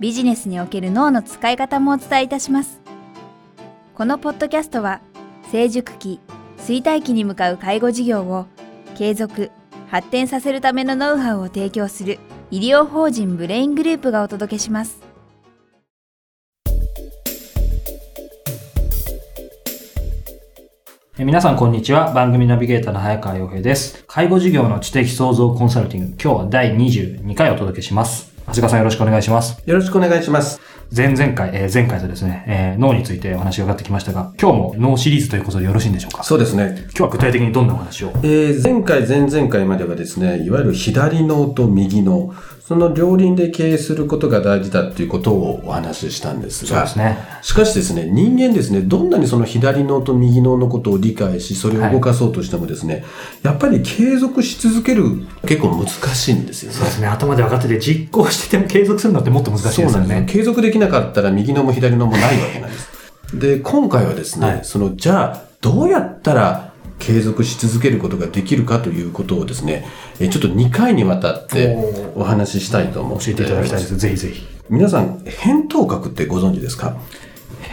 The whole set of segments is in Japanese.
ビジネスにおける脳の使い方もお伝えいたします。このポッドキャストは成熟期、衰退期に向かう介護事業を継続、発展させるためのノウハウを提供する医療法人ブレイングループがお届けします。皆さんこんにちは。番組ナビゲーターの早川洋平です。介護事業の知的創造コンサルティング、今日は第22回お届けします。長谷川さんよろしくお願いします。よろしくお願いします。前々回、えー、前回とですね、えー、脳についてお話が上がってきましたが、今日も脳シリーズということでよろしいんでしょうか？そうですね。今日は具体的にどんなお話を？えー、前回、前々回まではですね、いわゆる左脳と右脳、その両輪で経営することが大事だということをお話ししたんですが、すね、しかしですね、人間ですね、どんなにその左脳と右脳のことを理解し、それを動かそうとしてもですね、はい、やっぱり継続し続ける結構難しいんですよね。そうですね、頭で分かってて実行してても継続するのってもっと難しいですよね。継続できなかったら右脳も左脳もないわけなんです。で、今回はですね、はい、その、じゃあ、どうやったら継続し続けることができるかということをですね、ちょっと2回にわたってお話ししたいと思って教えていただきたいです。ぜひぜひ。皆さん、扁桃核ってご存知ですか？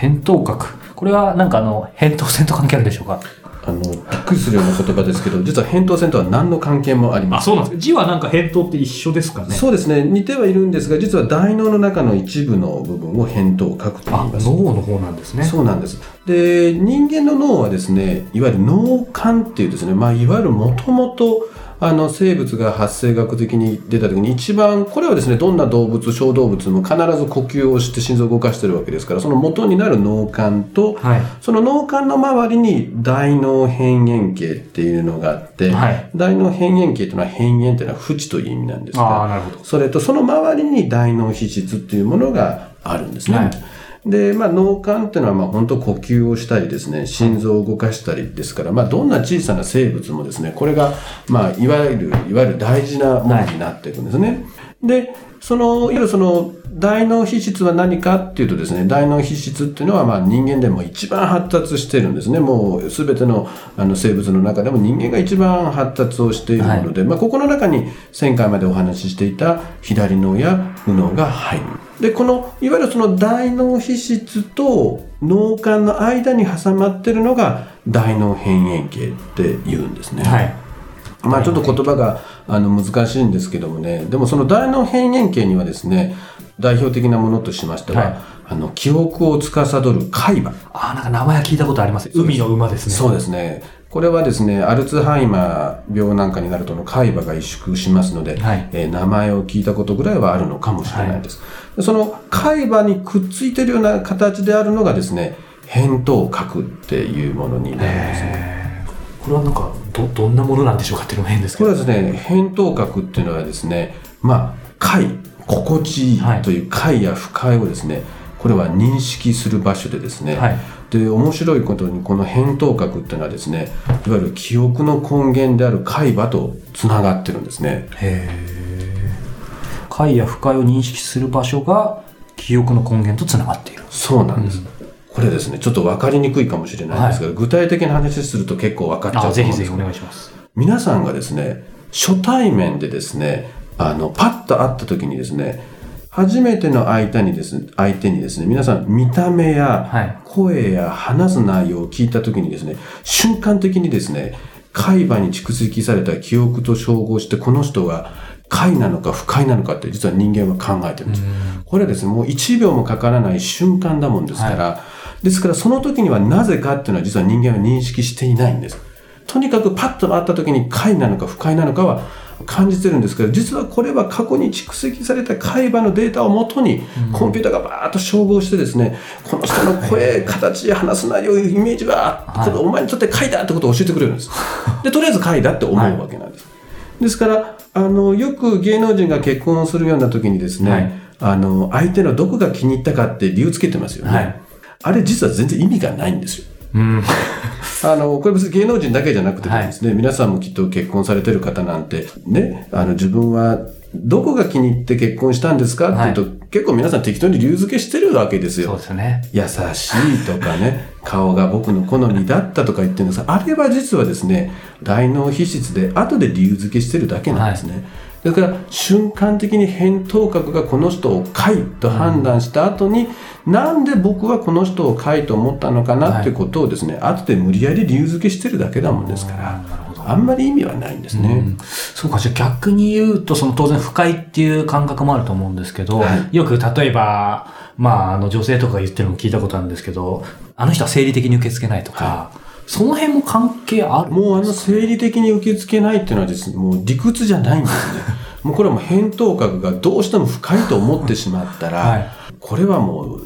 扁桃核。これはなんかあの、扁桃腺と関係あるでしょうか？あの、びっくりするような言葉ですけど、実は扁桃腺とは何の関係もあります。あ、そうなんですか。字はなんか扁桃って一緒ですかねそうですね。似てはいるんですが、実は大脳の中の一部の部分を扁桃核と言います。脳の方なんですね。そうなんです。で、人間の脳はですね、いわゆる脳幹っていうですね、まあ、いわゆるもともと、あの生物が発生学的に出た時に一番これはですねどんな動物小動物も必ず呼吸をして心臓を動かしてるわけですからその元になる脳幹と、はい、その脳幹の周りに大脳辺縁系っていうのがあって、はい、大脳辺縁系というのは辺縁っていうのは縁という意味なんですがそれとその周りに大脳皮質っていうものがあるんですね。はいで、まあ、脳幹っていうのは、まあ、本当呼吸をしたりですね、心臓を動かしたりですから、まあ、どんな小さな生物もですね、これが、まあ、いわゆる、いわゆる大事なものになっていくんですね。はい、で、その、いわゆるその、大脳皮質は何かっていうとですね、大脳皮質っていうのはまあ人間でも一番発達してるんですね。もうすべてのあの生物の中でも人間が一番発達をしているので、はい、まあここの中に前回までお話ししていた左脳や右脳が入る。で、この、いわゆるその大脳皮質と脳幹の間に挟まってるのが大脳辺縁系って言うんですね。はい。まあちょっと言葉があの難しいんですけどもね、でもその大脳辺縁系にはですね、代表的なものとしましては、はい、あの記憶を司る海馬。ああ、なんか名前は聞いたことあります。海の馬ですね。そうですね。これはですね、アルツハイマー病なんかになるとの海馬が萎縮しますので、はい、えー、名前を聞いたことぐらいはあるのかもしれないです。はい、その海馬にくっついているような形であるのがですね、扁桃核っていうものになるんですね。これはなんかど、どんなものなんでしょうかっていうのも変ですけど。これはですね、扁桃核っていうのはですね、まあ、貝、心地いいという快や不快をですね、これは認識する場所でですね、はい、で面白いことにこの扁桃核っていうのはですねいわゆる記憶の根源である海馬とつながってるんですね。へえ快や不快を認識する場所が記憶の根源とつながっている。そうなんです、うん、これですねちょっと分かりにくいかもしれないんですが、はい、具体的な話すると結構分かっちゃうと思うんですぜひぜひお願いします。皆さんがですね初対面でですねあの、パッと会った時にですね、初めての相手にですね、相手にですね、皆さん見た目や声や話す内容を聞いた時にですね、瞬間的にですね、海馬に蓄積された記憶と照合して、この人が快なのか不快なのかって実は人間は考えてるんです。これはですね、もう1秒もかからない瞬間だもんですから、はい、ですからその時にはなぜかっていうのは実は人間は認識していないんです。とにかくパッと会った時に快なのか不快なのかは感じてるんですけど実はこれは過去に蓄積された海馬のデータをもとにコンピューターがバーッと照合してですね、この人の声、形、話す内容、イメージは、これお前にとって貝だってことを教えてくれるんです。で、とりあえず貝だって思うわけなんです。ですから、あの、よく芸能人が結婚をするような時にですね、はい、あの、相手のどこが気に入ったかって理由つけてますよね。はいあれ実は全然意味がないんですよ。うん。あの、これ別に芸能人だけじゃなくてもですね、皆さんもきっと結婚されてる方なんて、ね、あの、自分はどこが気に入って結婚したんですかっていうと、結構皆さん適当に理由付けしてるわけですよそう。ですよね。優しいとかね、顔が僕の好みだったとか言ってるんですが、あれは実はですね、大脳皮質で後で理由付けしてるだけなんですね。だから瞬間的に扁桃核がこの人を快と判断した後に、なんで僕はこの人を快と思ったのかなってい。うことをですね、後で無理やり理由付けしてるだけなもんですから、あんまり意味はないんですね。うん。そうか、じゃあ逆に言うと、その当然不快っていう感覚もあると思うんですけど、はよく例えば、まあ、あの女性とかが言ってるのも聞いたことあるんですけど、あの人は生理的に受け付けないとか、その辺も関係あるもうあの生理的に受け付けないっていうのはですね、もう理屈じゃないんですね。もうこれはもう扁桃核がどうしても深いと思ってしまったら、はいこれはもう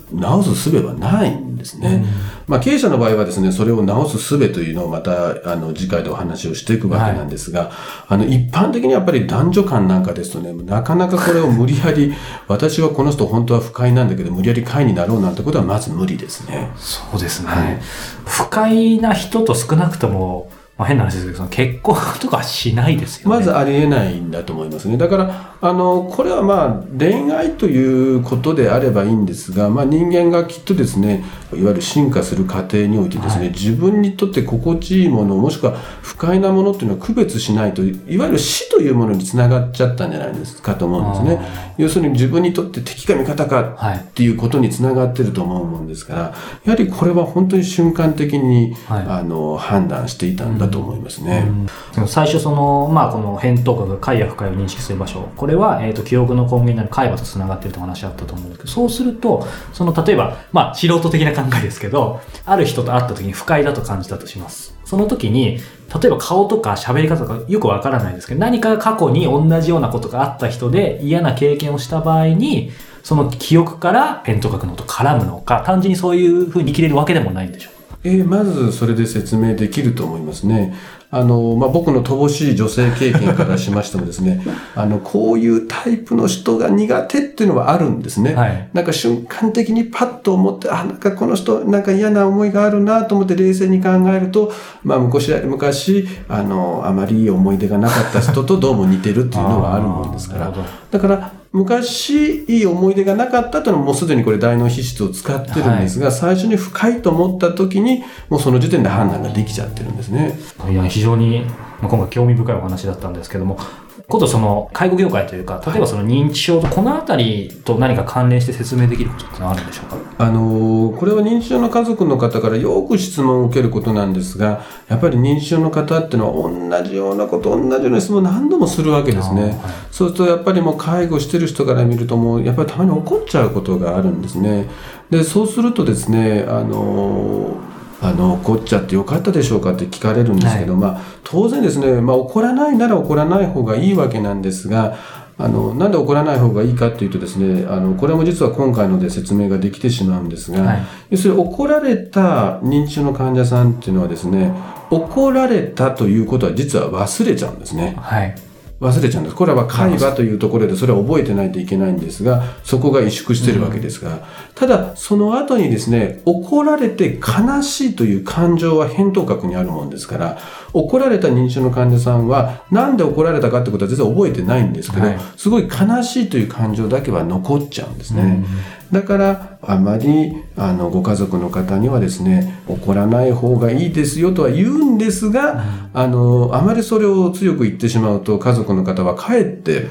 治す術はないんですね。まあ経営者の場合はですね、それを治す術というのをまたあの次回でお話をしていくわけなんですが、あの一般的にやっぱり男女間なんかですとね、なかなかこれを無理やり、私はこの人本当は不快なんだけど無理やり快になろうなんてことはまず無理ですね。そうですね。はい不快な人と少なくとも、まあ、変な話ですけど、その結婚とかしないですよね。まずありえないんだと思いますね。だから、あの、これはまあ、恋愛ということであればいいんですが、まあ人間がきっとですね、いわゆる進化する過程においてですね、はい自分にとって心地いいもの、もしくは不快なものっていうのを区別しないと、いわゆる死というものにつながっちゃったんじゃないですかと思うんですね。要するに自分にとって敵か味方かはいっていうことにつながってると思うもんですから、やはりこれは本当に瞬間的に、はいあの判断していたんだと思いますね。でも最初その、まあ、この扁桃核が快や不快を認識する場所。これは、えー、と記憶の根源になる海馬とつながってるという話あったと思うんですけどそうするとその例えば、まあ、素人的な考えですけどある人と会った時に不快だと感じたとします。その時に例えば顔とか喋り方とかよくわからないですけど何か過去に同じようなことがあった人で嫌な経験をした場合にその記憶から扁桃核のと絡むのか単純にそういうふうに生きれるわけでもないんでしょう。えーまずそれで説明できると思いますね。あの、まあ、僕の乏しい女性経験からしましてもですね、あの、こういうタイプの人が苦手っていうのはあるんですね。はいなんか瞬間的にパッと思って、あ、なんかこの人、なんか嫌な思いがあるなと思って冷静に考えると、まあ、昔、昔、あの、あまりいい思い出がなかった人とどうも似てるっていうのはあるもんですから。だから、昔いい思い出がなかったというのはもうすでにこれ大脳皮質を使ってるんですが、最初に深いと思った時に、もうその時点で判断ができちゃってるんですね。いや非常に、まあ、今回興味深いお話だったんですけども、ことその介護業界というか、例えばその認知症とこのあたりと何か関連して説明できることってあるんでしょうか？あのーこれは認知症の家族の方からよく質問を受けることなんですが、やっぱり認知症の方っていうのは同じようなこと、同じような質問を何度もするわけですね。はいそうするとやっぱりもう介護してる人から見るともうやっぱりたまに怒っちゃうことがあるんですね。で、そうするとですね、あのーあの怒っちゃってよかったでしょうかって聞かれるんですけど、まあ当然ですね、まあ怒らないなら怒らない方がいいわけなんですが、あのなんで怒らない方がいいかっていうとですねあのこれも実は今回ので説明ができてしまうんですが、はい要するに怒られた認知症の患者さんっていうのはですね怒られたということは実は忘れちゃうんですね。はい。忘れちゃうんです。これは会話というところでそれは覚えてないといけないんですが、そこが萎縮してるわけですが、ただその後にですね、怒られて悲しいという感情は扁桃核にあるもんですから、怒られた認知症の患者さんは、なんで怒られたかってことは実は覚えてないんですけど、はいすごい悲しいという感情だけは残っちゃうんですね。だから、あまり、あの、ご家族の方にはですね、怒らない方がいいですよとは言うんですが、あの、あまりそれを強く言ってしまうと、家族の方はかえって、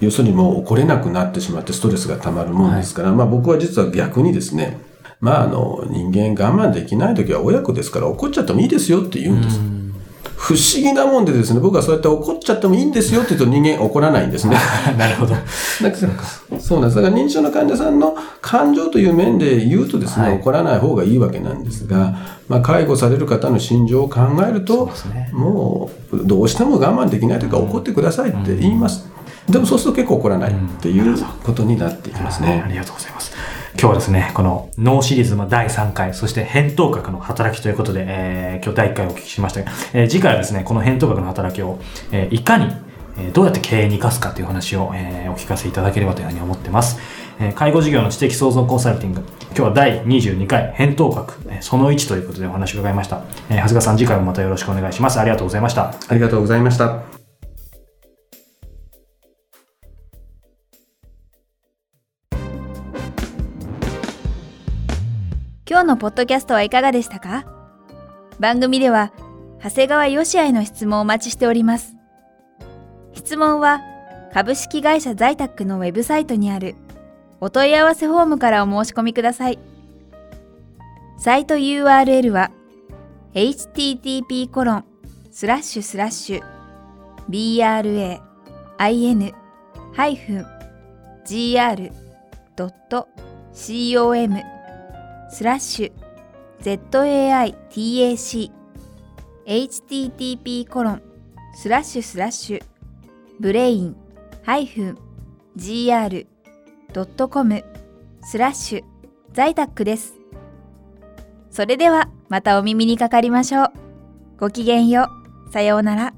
要するにもう怒れなくなってしまってストレスが溜まるもんですから、まあ僕は実は逆にですね、まああの、人間我慢できない時は親子ですから怒っちゃってもいいですよって言うんです。不思議なもんでですね、僕はそうやって怒っちゃってもいいんですよって言うと人間怒らないんですね。なるほど。だからそうなんです。だから認知症の患者さんの感情という面で言うとですね、はい怒らない方がいいわけなんですが、まあ、介護される方の心情を考えると、ねもうどうしても我慢できないというか怒ってくださいって言います。でもそうすると結構怒らないっていうことになっていきますあね。りがとうございます。今日はですね、この脳シリーズの第3回、そして扁桃核の働きということで、えー今日第1回お聞きしましたが、えー次回はですね、この扁桃核の働きを、えーいかに、えどうやって経営に生かすかという話を、えお聞かせいただければというふうに思ってます。え介護事業の知的創造コンサルティング。今日は第22回、返答学、えその1ということでお話を伺いました。えー長谷川さん、次回もまたよろしくお願いします。ありがとうございました。ありがとうございました。今日のポッドキャストはいかがでしたか？番組では、長谷川よしあへの質問をお待ちしております。質問は、株式会社在宅のウェブサイトにあるお問い合わせフォームからお申し込みください。サイト URL は http コロンスラッシュスラッシュ bra-in-gr.com スラッシュ zaitac http コロンスラッシュスラッシュブレインハイフン -gr.com スラッシュ在宅です。それではまたお耳にかかりましょう。ごきげんよう。さようなら。